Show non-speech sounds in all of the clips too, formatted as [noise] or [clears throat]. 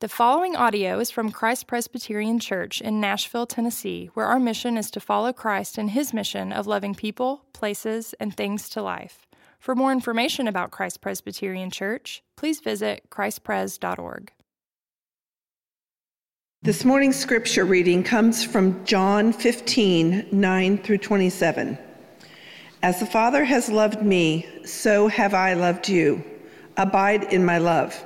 The following audio is from Christ Presbyterian Church in Nashville, Tennessee, where our mission is to follow Christ in his mission of loving people, places, and things to life. For more information about Christ Presbyterian Church, please visit christpres.org. This morning's scripture reading comes from John 15 9 through 27. As the Father has loved me, so have I loved you. Abide in my love.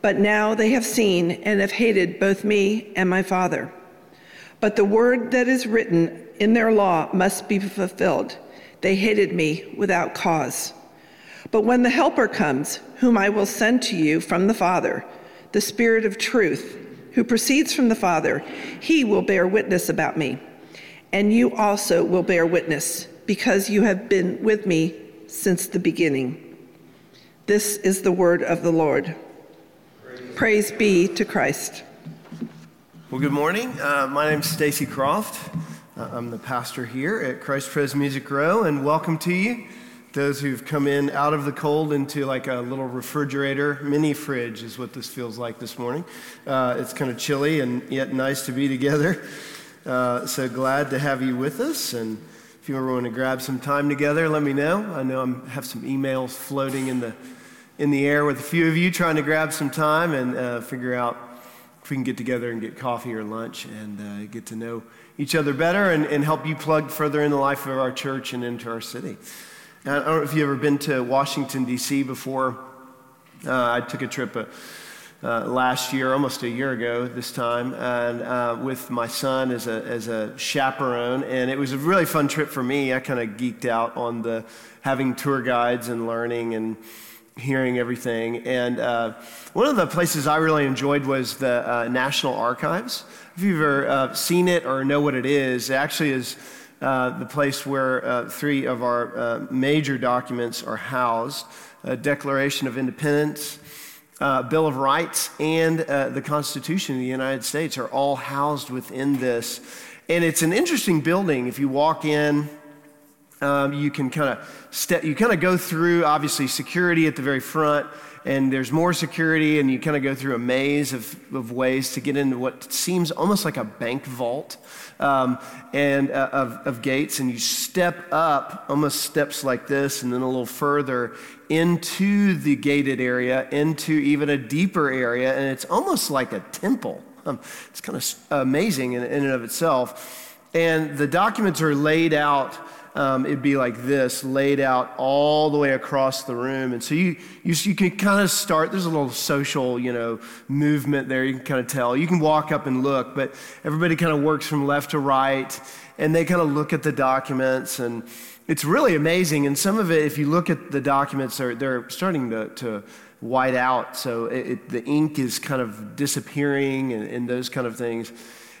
But now they have seen and have hated both me and my Father. But the word that is written in their law must be fulfilled. They hated me without cause. But when the Helper comes, whom I will send to you from the Father, the Spirit of truth, who proceeds from the Father, he will bear witness about me. And you also will bear witness, because you have been with me since the beginning. This is the word of the Lord. Praise be to Christ. Well, good morning. Uh, my name is Stacey Croft. Uh, I'm the pastor here at Christ Pres Music Row, and welcome to you, those who've come in out of the cold into like a little refrigerator, mini fridge is what this feels like this morning. Uh, it's kind of chilly and yet nice to be together. Uh, so glad to have you with us. And if you ever want to grab some time together, let me know. I know I have some emails floating in the in the air with a few of you trying to grab some time and uh, figure out if we can get together and get coffee or lunch and uh, get to know each other better and, and help you plug further in the life of our church and into our city. I don't know if you've ever been to Washington, D.C. before. Uh, I took a trip uh, uh, last year, almost a year ago this time, and uh, with my son as a, as a chaperone. And it was a really fun trip for me. I kind of geeked out on the having tour guides and learning and hearing everything. And uh, one of the places I really enjoyed was the uh, National Archives. If you've ever uh, seen it or know what it is, it actually is uh, the place where uh, three of our uh, major documents are housed a Declaration of Independence. Bill of Rights and the Constitution of the United States are all housed within this. And it's an interesting building. If you walk in, um, you can kind of step, you kind of go through obviously security at the very front, and there's more security, and you kind of go through a maze of, of ways to get into what seems almost like a bank vault um, and uh, of, of gates, and you step up almost steps like this, and then a little further into the gated area, into even a deeper area, and it's almost like a temple. Um, it's kind of amazing in, in and of itself. And the documents are laid out um, it'd be like this, laid out all the way across the room. And so you, you, you can kind of start, there's a little social, you know, movement there. You can kind of tell. You can walk up and look, but everybody kind of works from left to right, and they kind of look at the documents. And it's really amazing. And some of it, if you look at the documents, they're, they're starting to, to white out. So it, it, the ink is kind of disappearing and, and those kind of things.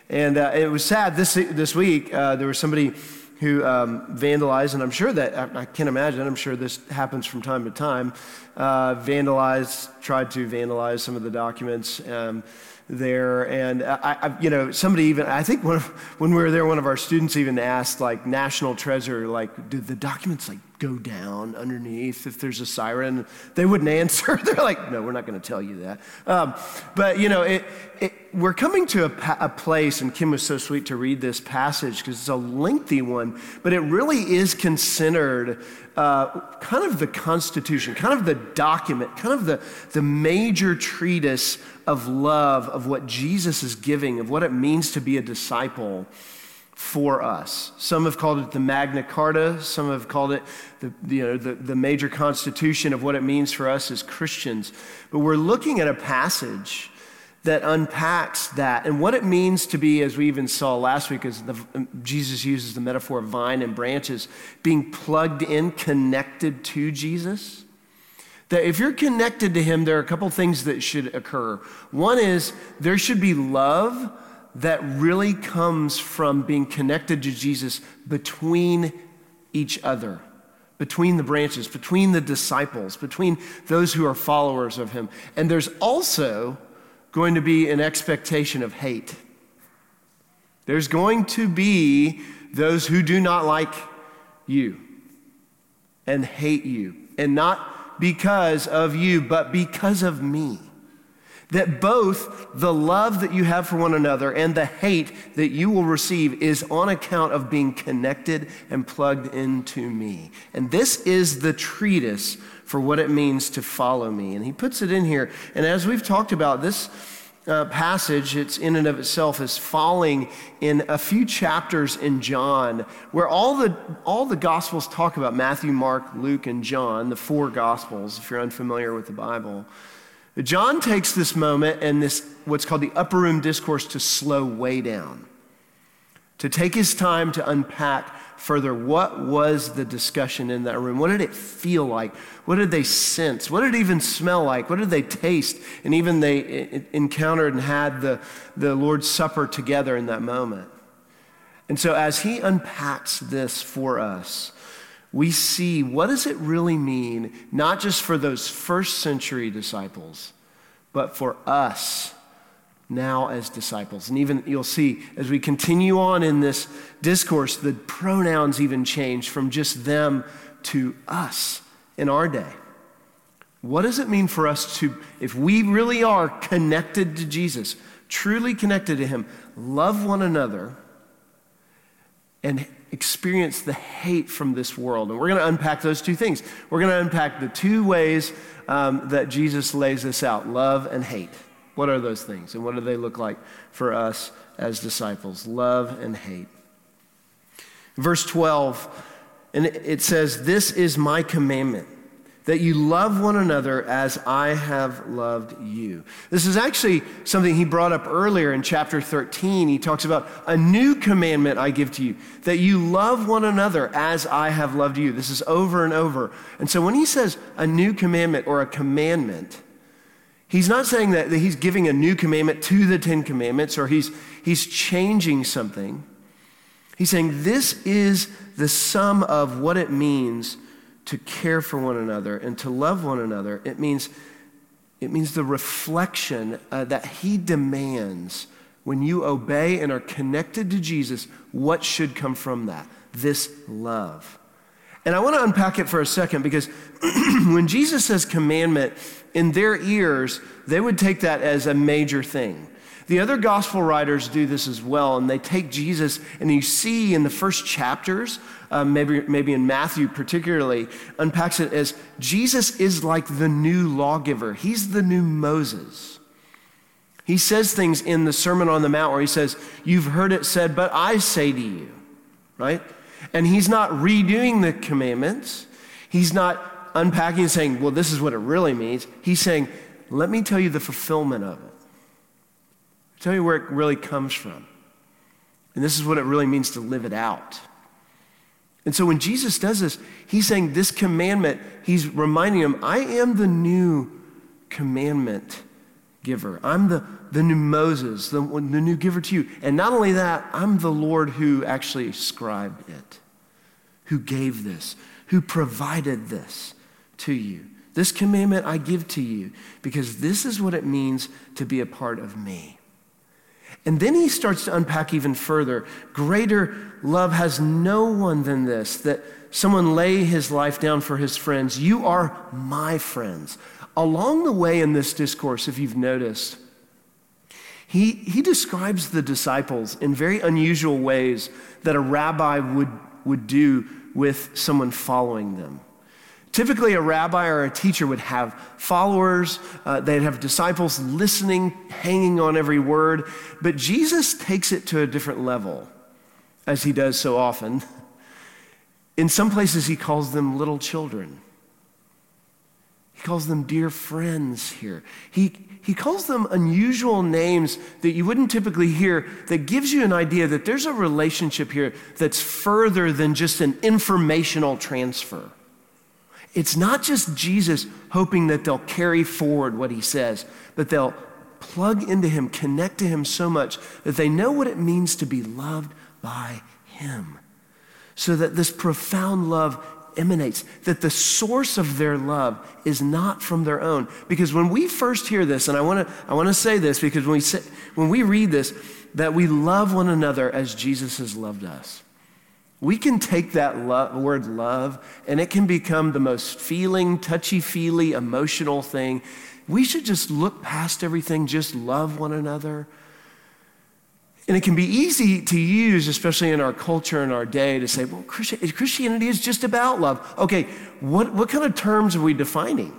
And uh, it was sad this, this week, uh, there was somebody who um, vandalized, and I'm sure that, I, can't imagine, I'm sure this happens from time to time, uh, vandalized, tried to vandalize some of the documents. Um, there. And I, I, you know, somebody even, I think of, when we were there, one of our students even asked, like, National Treasure, like, do the documents, like, go down underneath if there's a siren? They wouldn't [laughs] answer. They're like, no, we're not going to tell you that. Um, but, you know, it, it, we're coming to a, pa- a, place, and Kim was so sweet to read this passage because it's a lengthy one, but it really is considered uh, kind of the Constitution, kind of the document, kind of the, the major treatise of love, of what Jesus is giving, of what it means to be a disciple for us. Some have called it the Magna Carta, some have called it the, you know, the, the major constitution of what it means for us as Christians. But we're looking at a passage that unpacks that and what it means to be, as we even saw last week, as the, Jesus uses the metaphor of vine and branches, being plugged in, connected to Jesus. That if you're connected to Him, there are a couple things that should occur. One is there should be love that really comes from being connected to Jesus between each other, between the branches, between the disciples, between those who are followers of Him. And there's also going to be an expectation of hate. There's going to be those who do not like you and hate you, and not because of you, but because of me. That both the love that you have for one another and the hate that you will receive is on account of being connected and plugged into me. And this is the treatise for what it means to follow me. And he puts it in here. And as we've talked about, this uh, passage, it's in and of itself, is falling in a few chapters in John, where all the, all the Gospels talk about Matthew, Mark, Luke, and John, the four Gospels, if you're unfamiliar with the Bible. John takes this moment and this, what's called the upper room discourse, to slow way down, to take his time to unpack further what was the discussion in that room? What did it feel like? What did they sense? What did it even smell like? What did they taste? And even they encountered and had the, the Lord's Supper together in that moment. And so as he unpacks this for us, we see what does it really mean, not just for those first century disciples, but for us now as disciples. And even you'll see as we continue on in this discourse, the pronouns even change from just them to us in our day. What does it mean for us to, if we really are connected to Jesus, truly connected to Him, love one another and experience the hate from this world? And we're going to unpack those two things. We're going to unpack the two ways um, that Jesus lays this out love and hate. What are those things? And what do they look like for us as disciples? Love and hate. Verse 12, and it says, This is my commandment, that you love one another as I have loved you. This is actually something he brought up earlier in chapter 13. He talks about a new commandment I give to you, that you love one another as I have loved you. This is over and over. And so when he says a new commandment or a commandment, He's not saying that, that he's giving a new commandment to the Ten Commandments or he's, he's changing something. He's saying this is the sum of what it means to care for one another and to love one another. It means, it means the reflection uh, that he demands when you obey and are connected to Jesus, what should come from that? This love. And I want to unpack it for a second because [clears throat] when Jesus says commandment, in their ears, they would take that as a major thing. The other gospel writers do this as well, and they take Jesus, and you see in the first chapters, uh, maybe, maybe in Matthew particularly, unpacks it as Jesus is like the new lawgiver. He's the new Moses. He says things in the Sermon on the Mount where he says, You've heard it said, but I say to you, right? And he's not redoing the commandments. He's not unpacking and saying, well, this is what it really means. He's saying, let me tell you the fulfillment of it. Tell you where it really comes from. And this is what it really means to live it out. And so when Jesus does this, he's saying this commandment, he's reminding him, I am the new commandment giver. I'm the, the new Moses, the, the new giver to you. And not only that, I'm the Lord who actually scribed it, who gave this, who provided this to you. This commandment I give to you because this is what it means to be a part of me. And then he starts to unpack even further. Greater love has no one than this, that someone lay his life down for his friends. You are my friends. Along the way in this discourse, if you've noticed, he, he describes the disciples in very unusual ways that a rabbi would, would do with someone following them. Typically, a rabbi or a teacher would have followers, uh, they'd have disciples listening, hanging on every word. But Jesus takes it to a different level, as he does so often. In some places, he calls them little children. He calls them dear friends here. He, he calls them unusual names that you wouldn't typically hear that gives you an idea that there's a relationship here that's further than just an informational transfer. It's not just Jesus hoping that they'll carry forward what he says, but they'll plug into him, connect to him so much that they know what it means to be loved by him. So that this profound love emanates, that the source of their love is not from their own. Because when we first hear this, and I want to I want to say this because when we say, when we read this, that we love one another as Jesus has loved us. We can take that word love and it can become the most feeling, touchy feely, emotional thing. We should just look past everything, just love one another. And it can be easy to use, especially in our culture and our day, to say, well, Christianity is just about love. Okay, what, what kind of terms are we defining?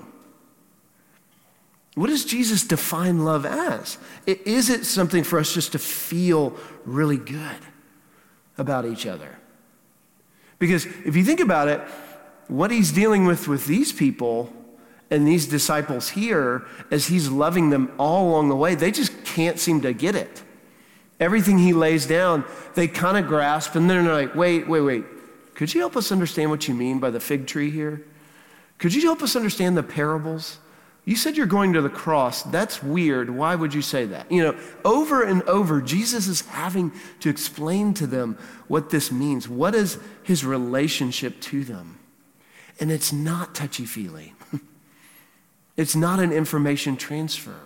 What does Jesus define love as? Is it something for us just to feel really good about each other? Because if you think about it, what he's dealing with with these people and these disciples here, as he's loving them all along the way, they just can't seem to get it. Everything he lays down, they kind of grasp, and then they're like, wait, wait, wait. Could you help us understand what you mean by the fig tree here? Could you help us understand the parables? You said you're going to the cross. That's weird. Why would you say that? You know, over and over, Jesus is having to explain to them what this means. What is his relationship to them? And it's not touchy feely, [laughs] it's not an information transfer.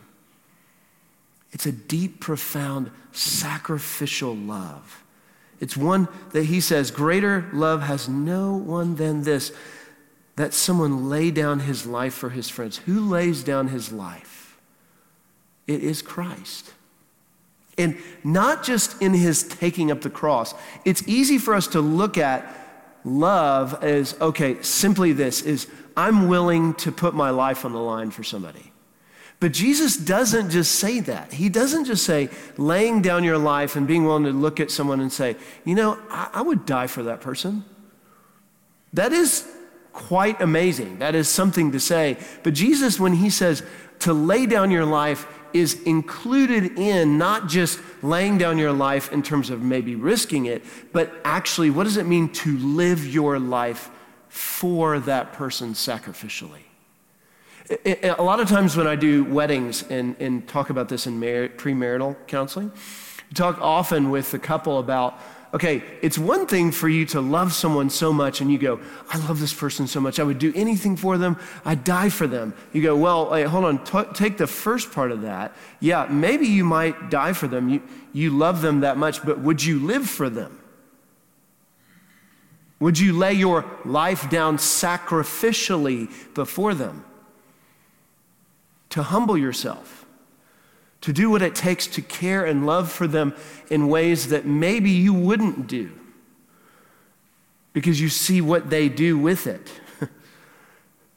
It's a deep, profound, sacrificial love. It's one that he says, Greater love has no one than this that someone lay down his life for his friends. Who lays down his life? It is Christ. And not just in his taking up the cross. It's easy for us to look at love as okay, simply this is I'm willing to put my life on the line for somebody. But Jesus doesn't just say that. He doesn't just say laying down your life and being willing to look at someone and say, you know, I, I would die for that person. That is quite amazing. That is something to say. But Jesus, when he says to lay down your life, is included in not just laying down your life in terms of maybe risking it, but actually, what does it mean to live your life for that person sacrificially? A lot of times when I do weddings and, and talk about this in mar- premarital counseling, I talk often with the couple about Okay, it's one thing for you to love someone so much and you go, I love this person so much. I would do anything for them. I'd die for them. You go, well, hold on. T- take the first part of that. Yeah, maybe you might die for them. You, you love them that much, but would you live for them? Would you lay your life down sacrificially before them to humble yourself? To do what it takes to care and love for them in ways that maybe you wouldn't do because you see what they do with it. [laughs]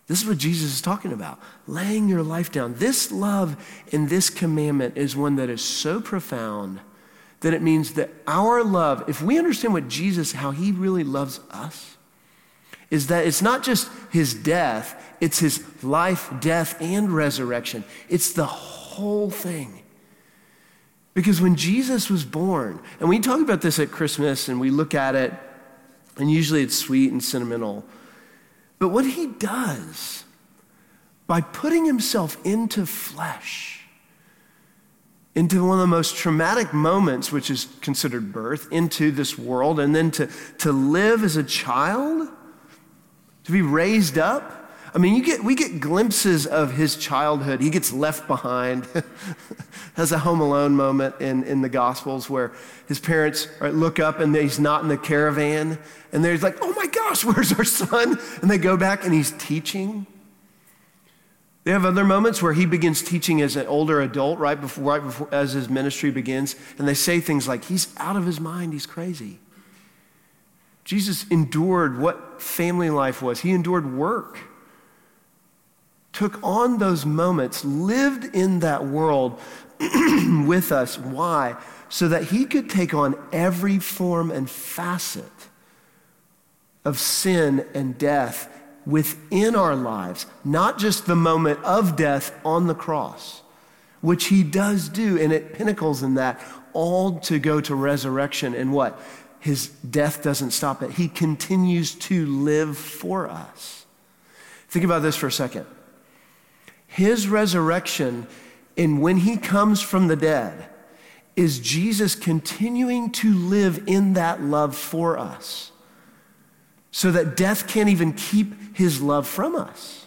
this is what Jesus is talking about laying your life down. This love in this commandment is one that is so profound that it means that our love, if we understand what Jesus, how he really loves us, is that it's not just his death, it's his life, death, and resurrection. It's the whole thing. Because when Jesus was born, and we talk about this at Christmas and we look at it, and usually it's sweet and sentimental, but what he does by putting himself into flesh, into one of the most traumatic moments, which is considered birth, into this world, and then to, to live as a child, to be raised up. I mean, you get, we get glimpses of his childhood. He gets left behind. [laughs] Has a Home Alone moment in, in the Gospels where his parents look up and he's not in the caravan. And they're like, oh my gosh, [laughs] where's our son? And they go back and he's teaching. They have other moments where he begins teaching as an older adult, right before, right before as his ministry begins, and they say things like, He's out of his mind, he's crazy. Jesus endured what family life was, he endured work, took on those moments, lived in that world [clears throat] with us. Why? So that he could take on every form and facet of sin and death within our lives, not just the moment of death on the cross, which he does do, and it pinnacles in that, all to go to resurrection and what? His death doesn't stop it. He continues to live for us. Think about this for a second. His resurrection, and when he comes from the dead, is Jesus continuing to live in that love for us so that death can't even keep his love from us.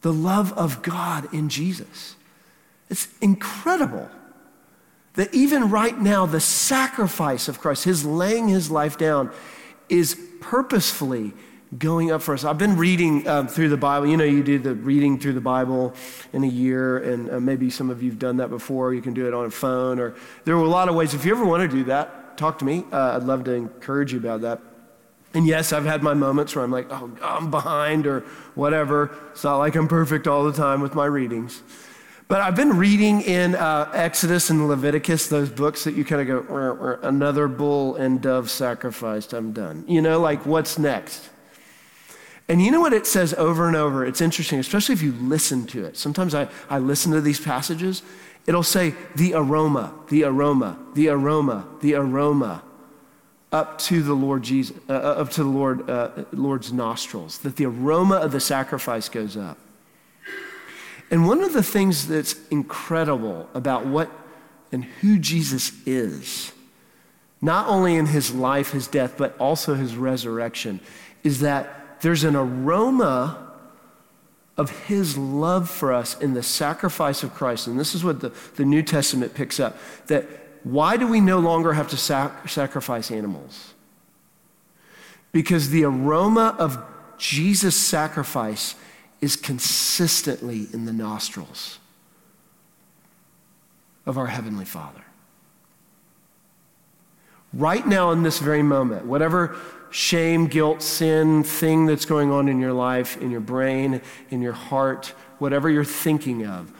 The love of God in Jesus. It's incredible that even right now, the sacrifice of Christ, his laying his life down, is purposefully going up for us. I've been reading um, through the Bible. You know, you do the reading through the Bible in a year, and uh, maybe some of you have done that before. You can do it on a phone, or there are a lot of ways. If you ever want to do that, talk to me. Uh, I'd love to encourage you about that. And yes, I've had my moments where I'm like, oh, I'm behind or whatever. It's not like I'm perfect all the time with my readings. But I've been reading in uh, Exodus and Leviticus, those books that you kind of go, another bull and dove sacrificed, I'm done. You know, like what's next? And you know what it says over and over? It's interesting, especially if you listen to it. Sometimes I, I listen to these passages. It'll say the aroma, the aroma, the aroma, the aroma up to the Lord Jesus, uh, uh, up to the Lord, uh, Lord's nostrils, that the aroma of the sacrifice goes up. And one of the things that's incredible about what and who Jesus is, not only in his life, his death, but also his resurrection, is that there's an aroma of his love for us in the sacrifice of Christ. And this is what the, the New Testament picks up that why do we no longer have to sac- sacrifice animals? Because the aroma of Jesus' sacrifice is consistently in the nostrils of our Heavenly Father. Right now, in this very moment, whatever shame, guilt, sin thing that's going on in your life, in your brain, in your heart, whatever you're thinking of,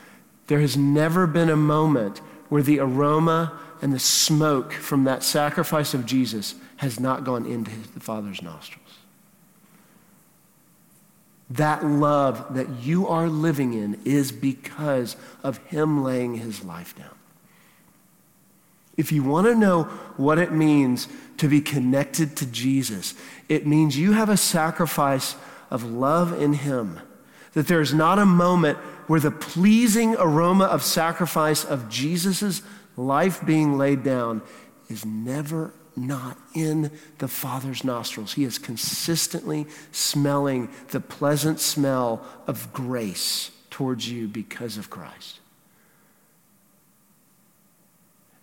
there has never been a moment where the aroma and the smoke from that sacrifice of Jesus has not gone into the Father's nostrils. That love that you are living in is because of Him laying His life down. If you want to know what it means to be connected to Jesus, it means you have a sacrifice of love in Him. That there's not a moment where the pleasing aroma of sacrifice of Jesus' life being laid down is never not in the Father's nostrils. He is consistently smelling the pleasant smell of grace towards you because of Christ.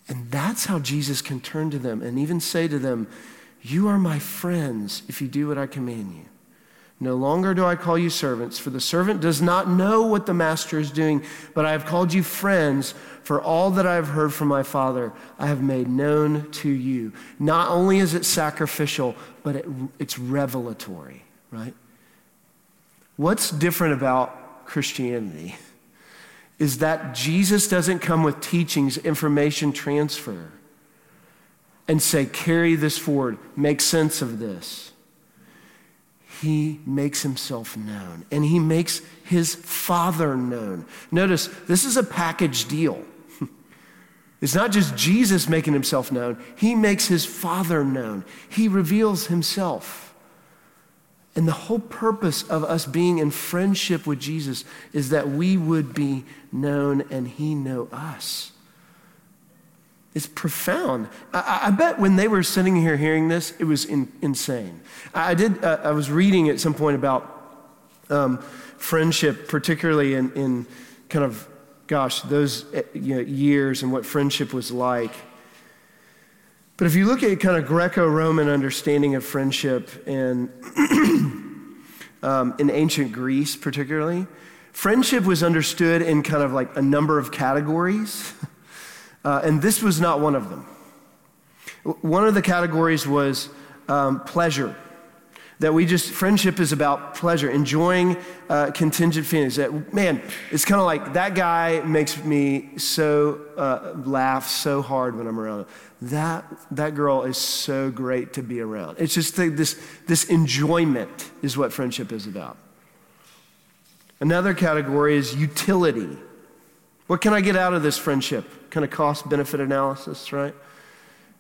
And that's how Jesus can turn to them and even say to them, You are my friends if you do what I command you. No longer do I call you servants, for the servant does not know what the master is doing, but I have called you friends, for all that I have heard from my Father, I have made known to you. Not only is it sacrificial, but it, it's revelatory, right? What's different about Christianity is that Jesus doesn't come with teachings, information transfer. and say, carry this forward, make sense of this. He makes himself known and he makes his Father known. Notice, this is a package deal. [laughs] It's not just Jesus making himself known, he makes his Father known. He reveals himself. And the whole purpose of us being in friendship with Jesus is that we would be known and he know us. It's profound. I, I, bet when they were sitting here hearing this, it was in, insane. I did. Uh, I was reading at some point about um, friendship, particularly in, in, kind of, gosh, those uh, you know, years and what friendship was like. But if you look at kind of Greco-Roman understanding of friendship and [clears throat] um, in ancient Greece, particularly, friendship was understood in kind of like a number of categories. [laughs] Uh, and this was not one of them. One of the categories was um, pleasure. That we just, friendship is about pleasure, enjoying uh, contingent feelings. That, man, it's kind of like that guy makes me so uh, laugh so hard when I'm around him. That, that girl is so great to be around. It's just the, this, this enjoyment is what friendship is about. Another category is utility. What can I get out of this friendship? Kind of cost benefit analysis, right?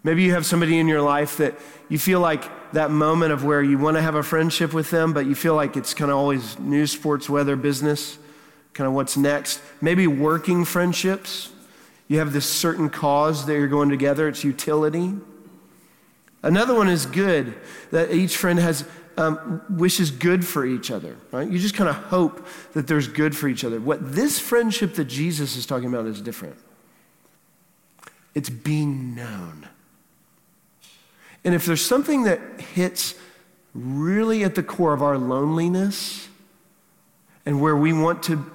Maybe you have somebody in your life that you feel like that moment of where you want to have a friendship with them, but you feel like it's kind of always news, sports, weather, business, kind of what's next. Maybe working friendships. You have this certain cause that you're going together, it's utility. Another one is good, that each friend has um, wishes good for each other, right? You just kind of hope that there's good for each other. What this friendship that Jesus is talking about is different. It's being known. And if there's something that hits really at the core of our loneliness and where we want to,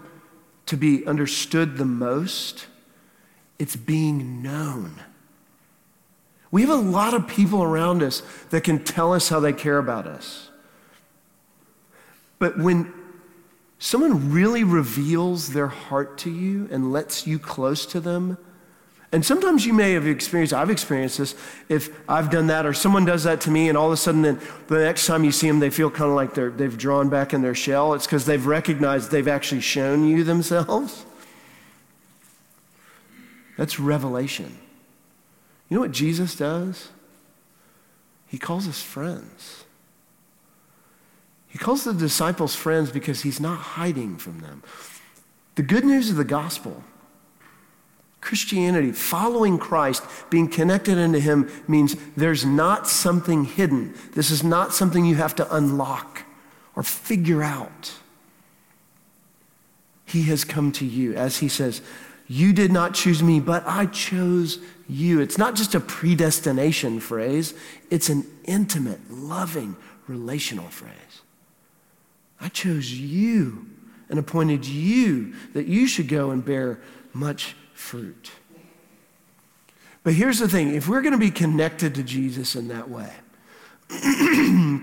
to be understood the most, it's being known. We have a lot of people around us that can tell us how they care about us. But when someone really reveals their heart to you and lets you close to them, and sometimes you may have experienced, I've experienced this, if I've done that or someone does that to me, and all of a sudden, then the next time you see them, they feel kind of like they're, they've drawn back in their shell. It's because they've recognized they've actually shown you themselves. That's revelation. You know what Jesus does? He calls us friends. He calls the disciples friends because he's not hiding from them. The good news of the gospel, Christianity, following Christ, being connected into him means there's not something hidden. This is not something you have to unlock or figure out. He has come to you, as he says, You did not choose me, but I chose you. It's not just a predestination phrase, it's an intimate, loving, relational phrase. I chose you and appointed you that you should go and bear much fruit. But here's the thing if we're going to be connected to Jesus in that way, [clears throat]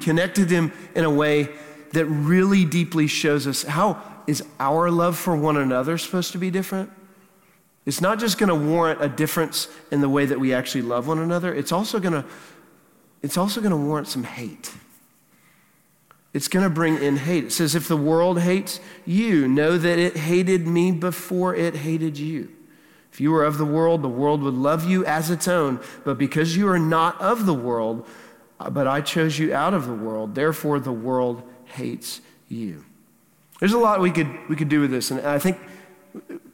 connected to him in a way that really deeply shows us how is our love for one another supposed to be different? It's not just going to warrant a difference in the way that we actually love one another, it's also going to it's also going to warrant some hate. It's going to bring in hate. It says, if the world hates you, know that it hated me before it hated you. If you were of the world, the world would love you as its own. But because you are not of the world, uh, but I chose you out of the world, therefore the world hates you. There's a lot we could, we could do with this. And I think,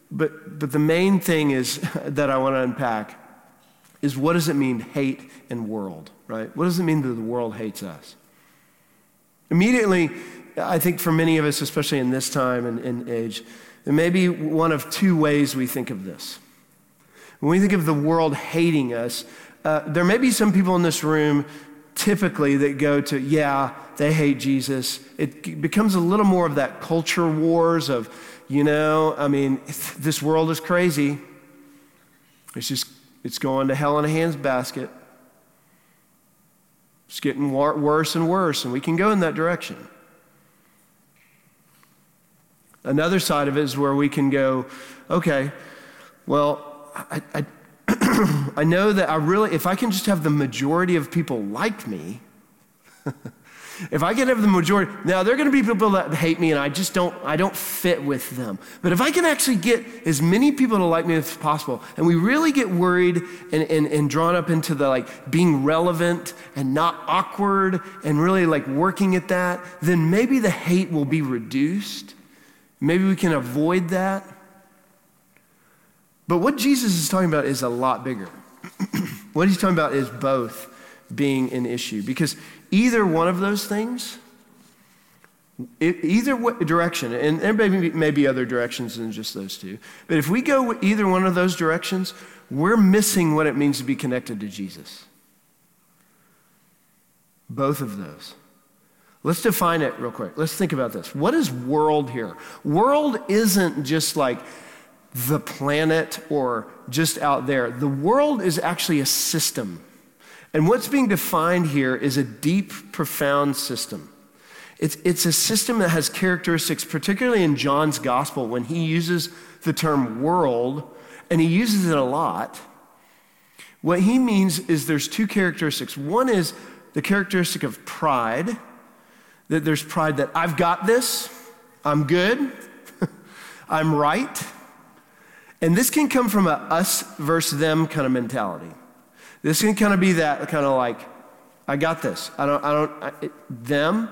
but, but the main thing is [laughs] that I want to unpack is what does it mean, hate and world, right? What does it mean that the world hates us? Immediately, I think for many of us, especially in this time and, and age, there may be one of two ways we think of this. When we think of the world hating us, uh, there may be some people in this room typically that go to, yeah, they hate Jesus. It becomes a little more of that culture wars of, you know, I mean, [laughs] this world is crazy. It's just, it's going to hell in a handbasket. It's getting worse and worse, and we can go in that direction. Another side of it is where we can go, okay, well, I, I, [clears throat] I know that I really, if I can just have the majority of people like me, [laughs] if I can have the majority, now there are going to be people that hate me and I just don't, I don't fit with them. But if I can actually get as many people to like me as possible, and we really get worried and, and, and drawn up into the like being relevant and not awkward and really like working at that, then maybe the hate will be reduced. Maybe we can avoid that. But what Jesus is talking about is a lot bigger. [clears throat] what he's talking about is both being an issue because either one of those things, either direction, and there may, may be other directions than just those two, but if we go either one of those directions, we're missing what it means to be connected to Jesus. Both of those. Let's define it real quick. Let's think about this. What is world here? World isn't just like the planet or just out there. The world is actually a system. And what's being defined here is a deep, profound system. It's, it's a system that has characteristics, particularly in John's gospel, when he uses the term world, and he uses it a lot. What he means is there's two characteristics. One is the characteristic of pride, that there's pride that I've got this, I'm good, [laughs] I'm right. And this can come from a us versus them kind of mentality. This can kind of be that kind of like, I got this. I don't, I don't, I, it, them.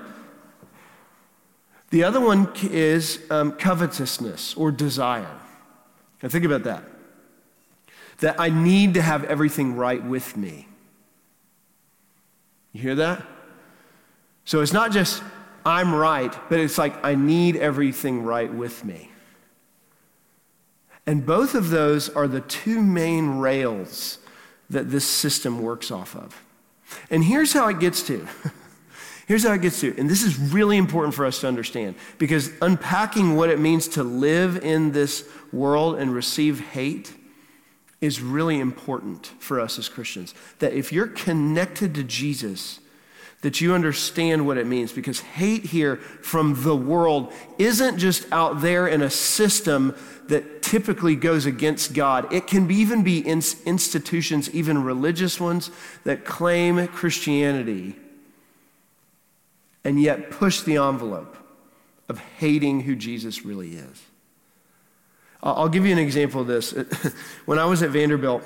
The other one is um, covetousness or desire. Now think about that. That I need to have everything right with me. You hear that? So it's not just I'm right, but it's like I need everything right with me. And both of those are the two main rails that this system works off of. And here's how it gets to. [laughs] Here's how it gets to. And this is really important for us to understand because unpacking what it means to live in this world and receive hate is really important for us as Christians. That if you're connected to Jesus, that you understand what it means because hate here from the world isn't just out there in a system that typically goes against God. It can be, even be in institutions, even religious ones, that claim Christianity and yet push the envelope of hating who Jesus really is. I'll give you an example of this. [laughs] when I was at Vanderbilt,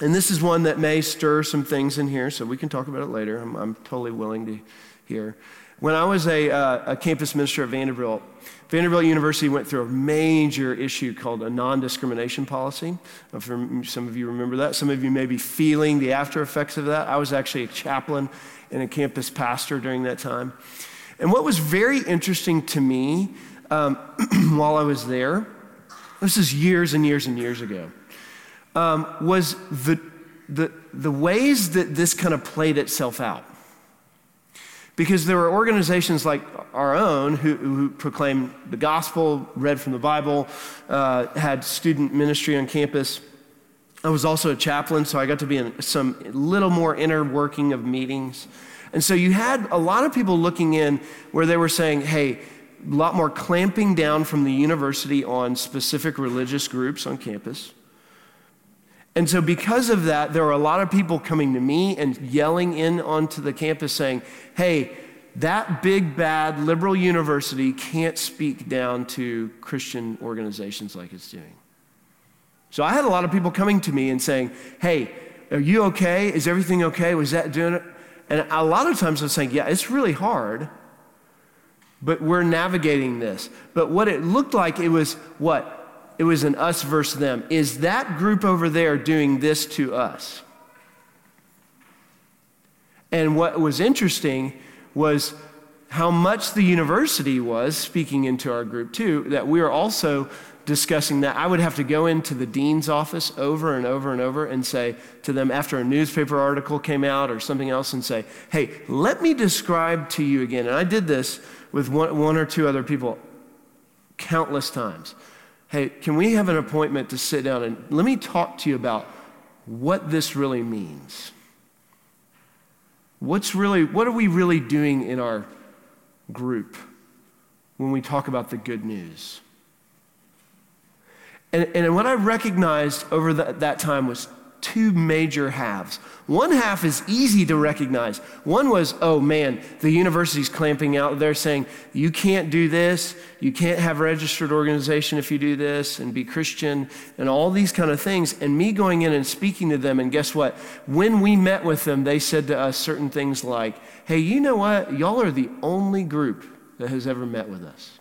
and this is one that may stir some things in here, so we can talk about it later. I'm, I'm totally willing to hear. When I was a, uh, a campus minister at Vanderbilt, Vanderbilt University went through a major issue called a non discrimination policy. Some of you remember that. Some of you may be feeling the after effects of that. I was actually a chaplain and a campus pastor during that time. And what was very interesting to me um, [clears throat] while I was there, this is years and years and years ago um, was the, the, the ways that this kind of played itself out. Because there were organizations like our own who, who proclaimed the gospel, read from the Bible, uh, had student ministry on campus. I was also a chaplain, so I got to be in some little more inner working of meetings. And so you had a lot of people looking in where they were saying, hey, a lot more clamping down from the university on specific religious groups on campus. And so, because of that, there are a lot of people coming to me and yelling in onto the campus saying, hey, that big bad liberal university can't speak down to Christian organizations like it's doing. So, I had a lot of people coming to me and saying, hey, are you okay? Is everything okay? Was that doing it? And a lot of times I'm saying, yeah, it's really hard, but we're navigating this. But what it looked like, it was what? It was an us versus them. Is that group over there doing this to us? And what was interesting was how much the university was speaking into our group, too, that we were also discussing that. I would have to go into the dean's office over and over and over and say to them after a newspaper article came out or something else and say, hey, let me describe to you again. And I did this with one, one or two other people countless times hey, can we have an appointment to sit down and let me talk to you about what this really means? What's really, what are we really doing in our group when we talk about the good news? And, and what I recognized over the, that time was two major halves. One half is easy to recognize. One was, oh man, the university's clamping out. They're saying, you can't do this. You can't have registered organization if you do this and be Christian and all these kind of things. And me going in and speaking to them, and guess what? When we met with them, they said to us certain things like, hey, you know what? Y'all are the only group that has ever met with us.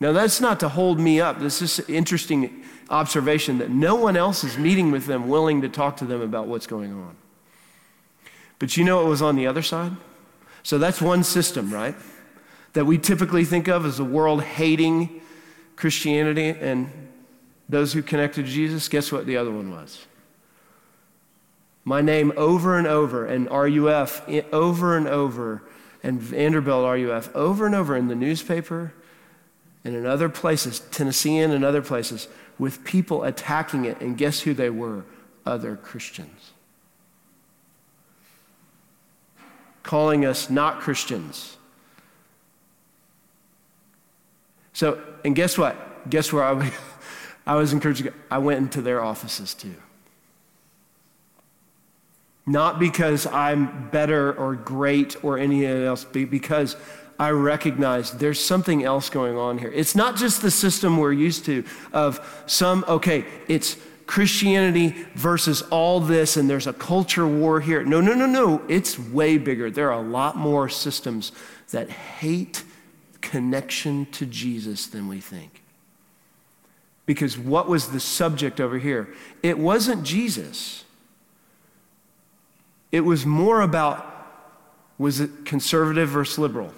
Now, that's not to hold me up. This is interesting observation that no one else is meeting with them willing to talk to them about what's going on. But you know what was on the other side? So that's one system, right? That we typically think of as the world hating Christianity and those who connected to Jesus. Guess what the other one was? My name over and over, and RUF over and over, and Vanderbilt RUF over and over in the newspaper and in other places, Tennessean and other places, with people attacking it. And guess who they were? Other Christians. Calling us not Christians. So, and guess what? Guess where I, [laughs] I was encouraged to go? I went into their offices too. Not because I'm better or great or anything else, but because I recognize there's something else going on here. It's not just the system we're used to of some, okay, it's Christianity versus all this, and there's a culture war here. No, no, no, no. It's way bigger. There are a lot more systems that hate connection to Jesus than we think. Because what was the subject over here? It wasn't Jesus. It was more about was it conservative versus liberal?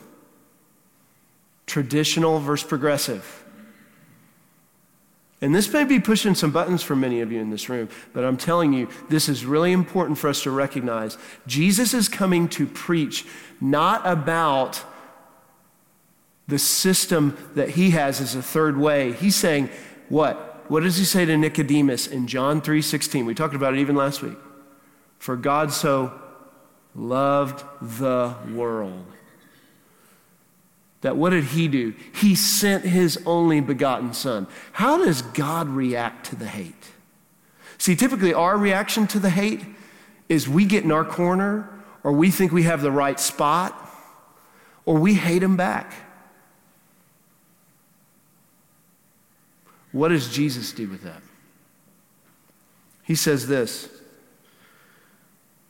Traditional versus progressive. And this may be pushing some buttons for many of you in this room, but I'm telling you, this is really important for us to recognize. Jesus is coming to preach not about the system that he has as a third way. He's saying, what? What does he say to Nicodemus in John 3:16? We talked about it even last week. For God so loved the world that what did he do? He sent his only begotten son. How does God react to the hate? See, typically our reaction to the hate is we get in our corner or we think we have the right spot or we hate him back. What does Jesus do with that? He says this,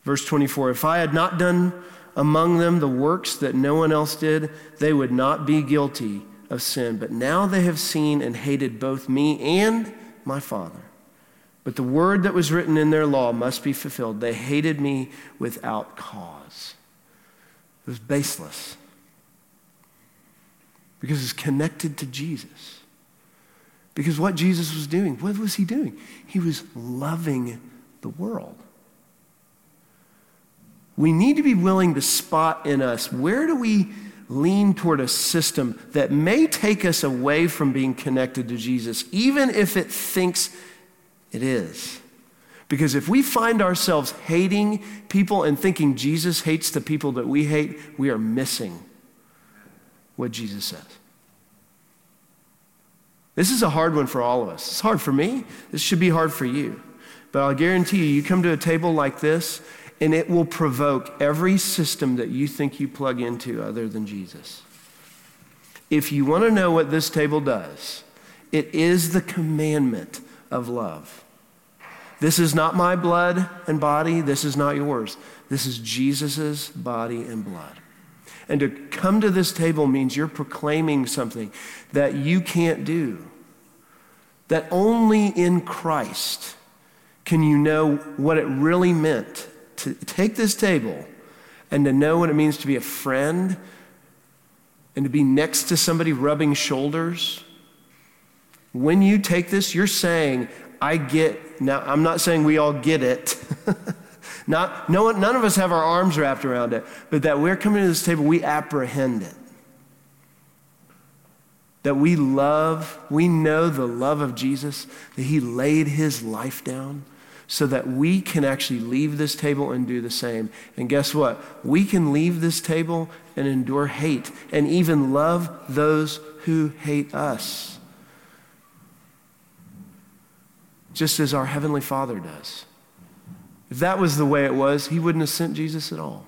verse 24 If I had not done among them the works that no one else did, they would not be guilty of sin. But now they have seen and hated both me and my Father. But the word that was written in their law must be fulfilled. They hated me without cause. It was baseless because it's connected to Jesus. Because what Jesus was doing, what was he doing? He was loving the world. We need to be willing to spot in us where do we lean toward a system that may take us away from being connected to Jesus, even if it thinks it is. Because if we find ourselves hating people and thinking Jesus hates the people that we hate, we are missing what Jesus says. This is a hard one for all of us. It's hard for me. This should be hard for you. But I'll guarantee you, you come to a table like this and it will provoke every system that you think you plug into other than Jesus. If you want to know what this table does, it is the commandment of love. This is not my blood and body. This is not yours. This is Jesus' body and blood. And to come to this table means you're proclaiming something that you can't do, that only in Christ can you know what it really meant to take this table and to know what it means to be a friend and to be next to somebody rubbing shoulders. When you take this, you're saying, I get, now I'm not saying we all get it. [laughs] not, no one, none of us have our arms wrapped around it, but that we're coming to this table, we apprehend it. That we love, we know the love of Jesus, that he laid his life down so that we can actually leave this table and do the same. And guess what? We can leave this table and endure hate and even love those who hate us. Just as our Heavenly Father does. If that was the way it was, he wouldn't have sent Jesus at all.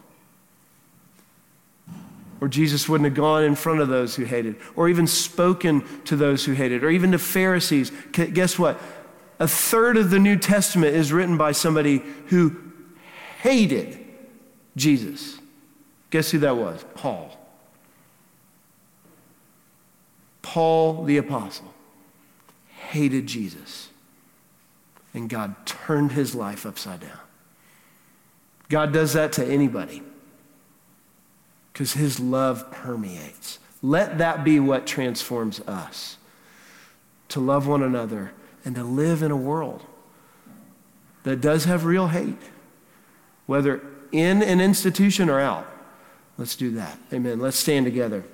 Or Jesus wouldn't have gone in front of those who hated, or even spoken to those who hated, or even to Pharisees. Guess what? A third of the New Testament is written by somebody who hated Jesus. Guess who that was? Paul. Paul the Apostle hated Jesus. And God turned his life upside down. God does that to anybody because his love permeates. Let that be what transforms us to love one another and to live in a world that does have real hate, whether in an institution or out. Let's do that. Amen. Let's stand together.